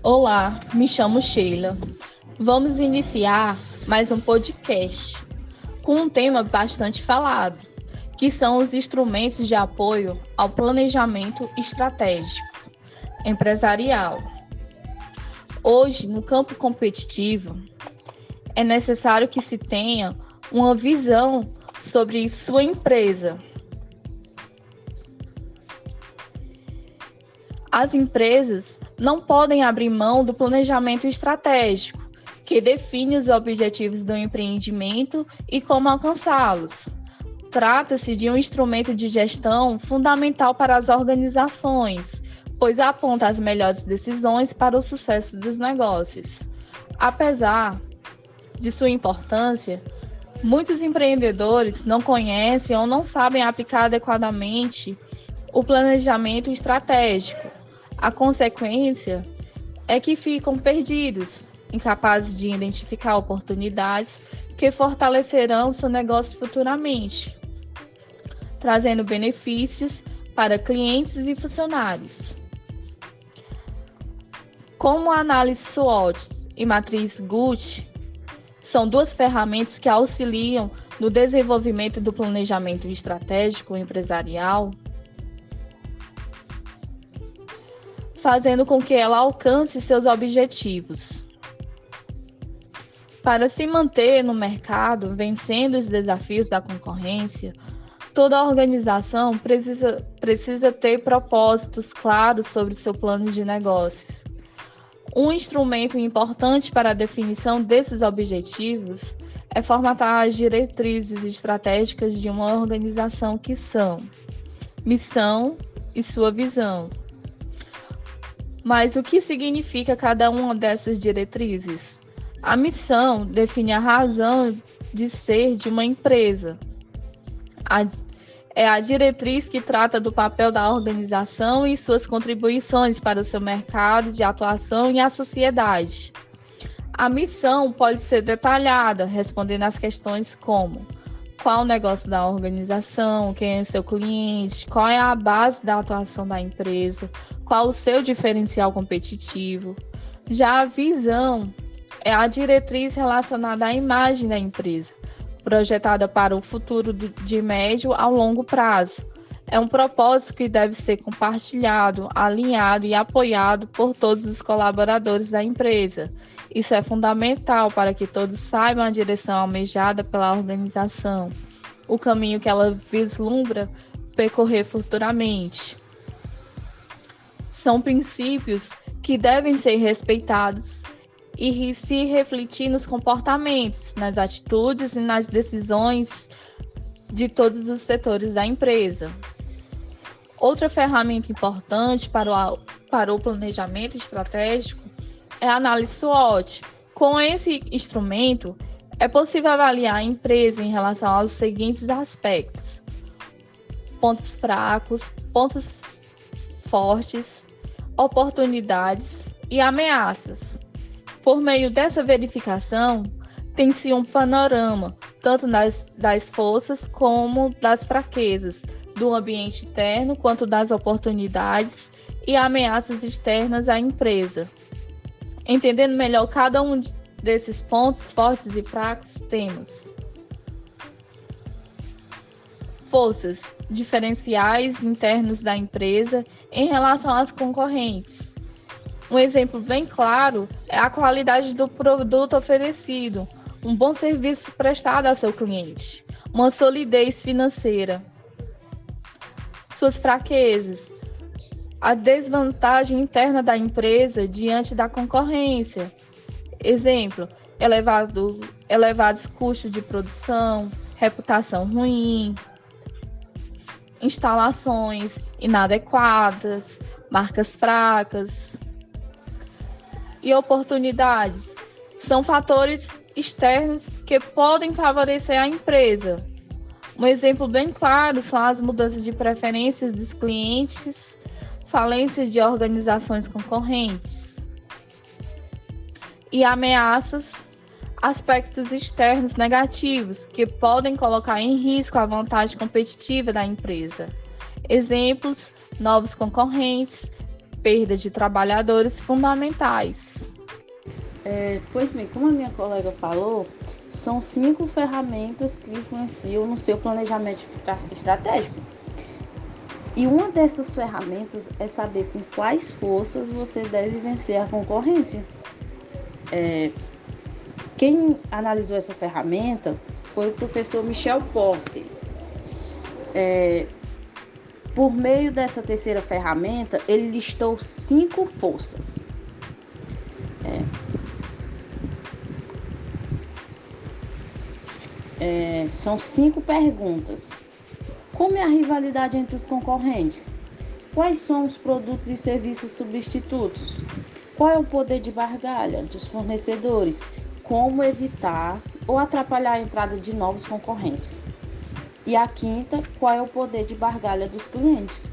Olá, me chamo Sheila. Vamos iniciar mais um podcast com um tema bastante falado, que são os instrumentos de apoio ao planejamento estratégico empresarial. Hoje, no campo competitivo, é necessário que se tenha uma visão sobre sua empresa. As empresas não podem abrir mão do planejamento estratégico, que define os objetivos do empreendimento e como alcançá-los. Trata-se de um instrumento de gestão fundamental para as organizações, pois aponta as melhores decisões para o sucesso dos negócios. Apesar de sua importância, muitos empreendedores não conhecem ou não sabem aplicar adequadamente o planejamento estratégico, a consequência é que ficam perdidos, incapazes de identificar oportunidades que fortalecerão seu negócio futuramente, trazendo benefícios para clientes e funcionários. Como a análise SWOT e matriz GUT são duas ferramentas que auxiliam no desenvolvimento do planejamento estratégico empresarial, fazendo com que ela alcance seus objetivos. Para se manter no mercado, vencendo os desafios da concorrência, toda organização precisa, precisa ter propósitos claros sobre seu plano de negócios. Um instrumento importante para a definição desses objetivos é formatar as diretrizes estratégicas de uma organização que são missão e sua visão, mas o que significa cada uma dessas diretrizes? A missão define a razão de ser de uma empresa. A, é a diretriz que trata do papel da organização e suas contribuições para o seu mercado de atuação e a sociedade. A missão pode ser detalhada, respondendo às questões como qual o negócio da organização, quem é seu cliente, qual é a base da atuação da empresa, qual o seu diferencial competitivo. Já a visão é a diretriz relacionada à imagem da empresa, projetada para o futuro de médio a longo prazo. É um propósito que deve ser compartilhado, alinhado e apoiado por todos os colaboradores da empresa isso é fundamental para que todos saibam a direção almejada pela organização, o caminho que ela vislumbra percorrer futuramente. São princípios que devem ser respeitados e se refletir nos comportamentos, nas atitudes e nas decisões de todos os setores da empresa. Outra ferramenta importante para o, para o planejamento estratégico é a análise SWOT. Com esse instrumento, é possível avaliar a empresa em relação aos seguintes aspectos: pontos fracos, pontos fortes, oportunidades e ameaças. Por meio dessa verificação, tem-se um panorama tanto das, das forças como das fraquezas do ambiente interno, quanto das oportunidades e ameaças externas à empresa. Entendendo melhor cada um desses pontos fortes e fracos, temos forças diferenciais internos da empresa em relação às concorrentes. Um exemplo bem claro é a qualidade do produto oferecido, um bom serviço prestado ao seu cliente, uma solidez financeira. Suas fraquezas, a desvantagem interna da empresa diante da concorrência. Exemplo, elevado, elevados custos de produção, reputação ruim, instalações inadequadas, marcas fracas e oportunidades. São fatores externos que podem favorecer a empresa. Um exemplo bem claro são as mudanças de preferências dos clientes falências de organizações concorrentes e ameaças, aspectos externos negativos que podem colocar em risco a vantagem competitiva da empresa. Exemplos: novos concorrentes, perda de trabalhadores fundamentais. É, pois bem, como a minha colega falou, são cinco ferramentas que influenciam no seu planejamento estratégico. E uma dessas ferramentas é saber com quais forças você deve vencer a concorrência. É, quem analisou essa ferramenta foi o professor Michel Porter. É, por meio dessa terceira ferramenta, ele listou cinco forças. É, são cinco perguntas. Como é a rivalidade entre os concorrentes? Quais são os produtos e serviços substitutos? Qual é o poder de bargalha dos fornecedores? Como evitar ou atrapalhar a entrada de novos concorrentes? E a quinta, qual é o poder de bargalha dos clientes?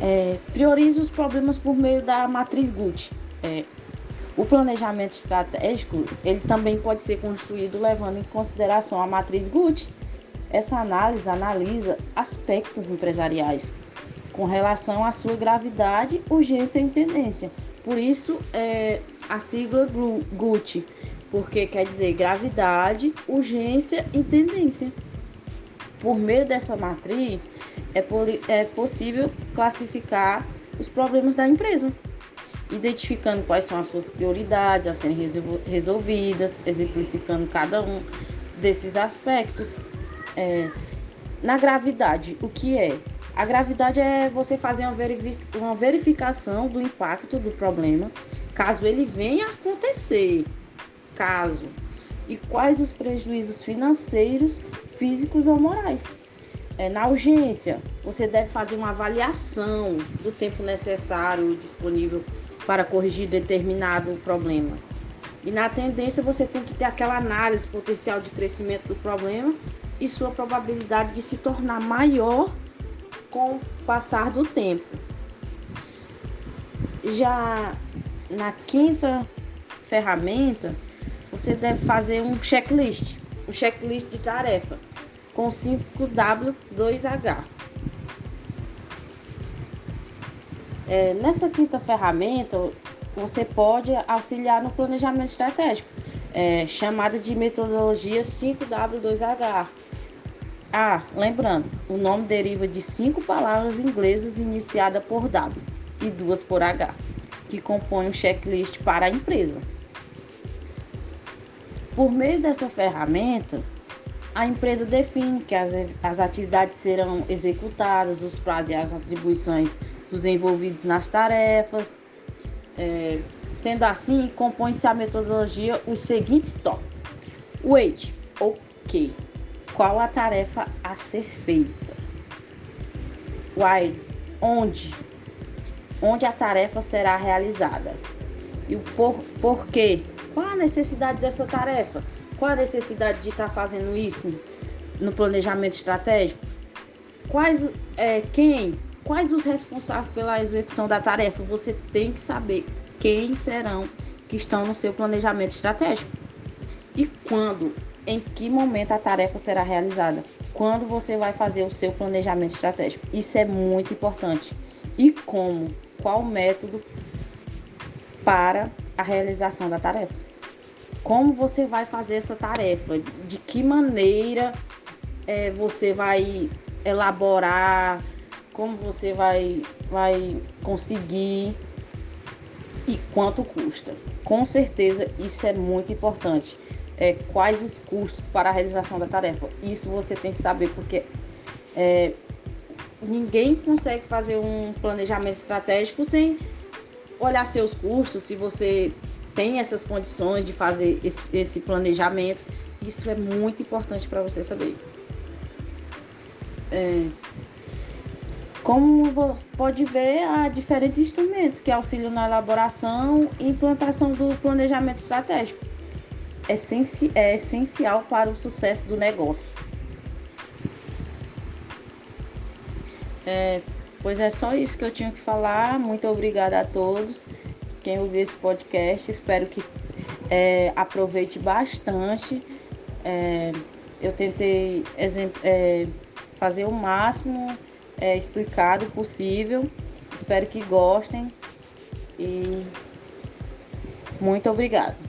É, priorize os problemas por meio da matriz Gucci. É, o planejamento estratégico, ele também pode ser construído levando em consideração a matriz Gucci. Essa análise analisa aspectos empresariais com relação à sua gravidade, urgência e tendência. Por isso, é, a sigla Gucci, porque quer dizer gravidade, urgência e tendência. Por meio dessa matriz, é, é possível classificar os problemas da empresa identificando quais são as suas prioridades a serem resolvidas, exemplificando cada um desses aspectos. É, na gravidade, o que é? A gravidade é você fazer uma verificação do impacto do problema, caso ele venha a acontecer, caso, e quais os prejuízos financeiros, físicos ou morais. É, na urgência, você deve fazer uma avaliação do tempo necessário disponível para corrigir determinado problema. E na tendência você tem que ter aquela análise potencial de crescimento do problema e sua probabilidade de se tornar maior com o passar do tempo. Já na quinta ferramenta, você deve fazer um checklist, um checklist de tarefa com 5W2H. É, nessa quinta ferramenta, você pode auxiliar no planejamento estratégico, é, chamada de metodologia 5W2H. Ah, lembrando, o nome deriva de cinco palavras inglesas iniciadas por W e duas por H, que compõem um checklist para a empresa. Por meio dessa ferramenta, a empresa define que as, as atividades serão executadas, os prazos e as atribuições dos envolvidos nas tarefas. É, sendo assim, compõe-se a metodologia os seguintes tópicos. Wait, ok. Qual a tarefa a ser feita? Why, onde? Onde a tarefa será realizada? E o por, porquê? Qual a necessidade dessa tarefa? Qual a necessidade de estar fazendo isso no planejamento estratégico? Quais, é, quem, Quais os responsáveis pela execução da tarefa? Você tem que saber quem serão que estão no seu planejamento estratégico. E quando, em que momento a tarefa será realizada? Quando você vai fazer o seu planejamento estratégico? Isso é muito importante. E como? Qual o método para a realização da tarefa? Como você vai fazer essa tarefa? De que maneira é, você vai elaborar como você vai, vai conseguir e quanto custa. Com certeza isso é muito importante. É, quais os custos para a realização da tarefa? Isso você tem que saber, porque é, ninguém consegue fazer um planejamento estratégico sem olhar seus custos, se você tem essas condições de fazer esse, esse planejamento. Isso é muito importante para você saber. É, como você pode ver, há diferentes instrumentos que auxiliam na elaboração e implantação do planejamento estratégico. É essencial para o sucesso do negócio. É, pois é só isso que eu tinha que falar. Muito obrigada a todos. Quem ouviu esse podcast, espero que é, aproveite bastante. É, eu tentei é, fazer o máximo é, explicado possível. Espero que gostem e muito obrigado.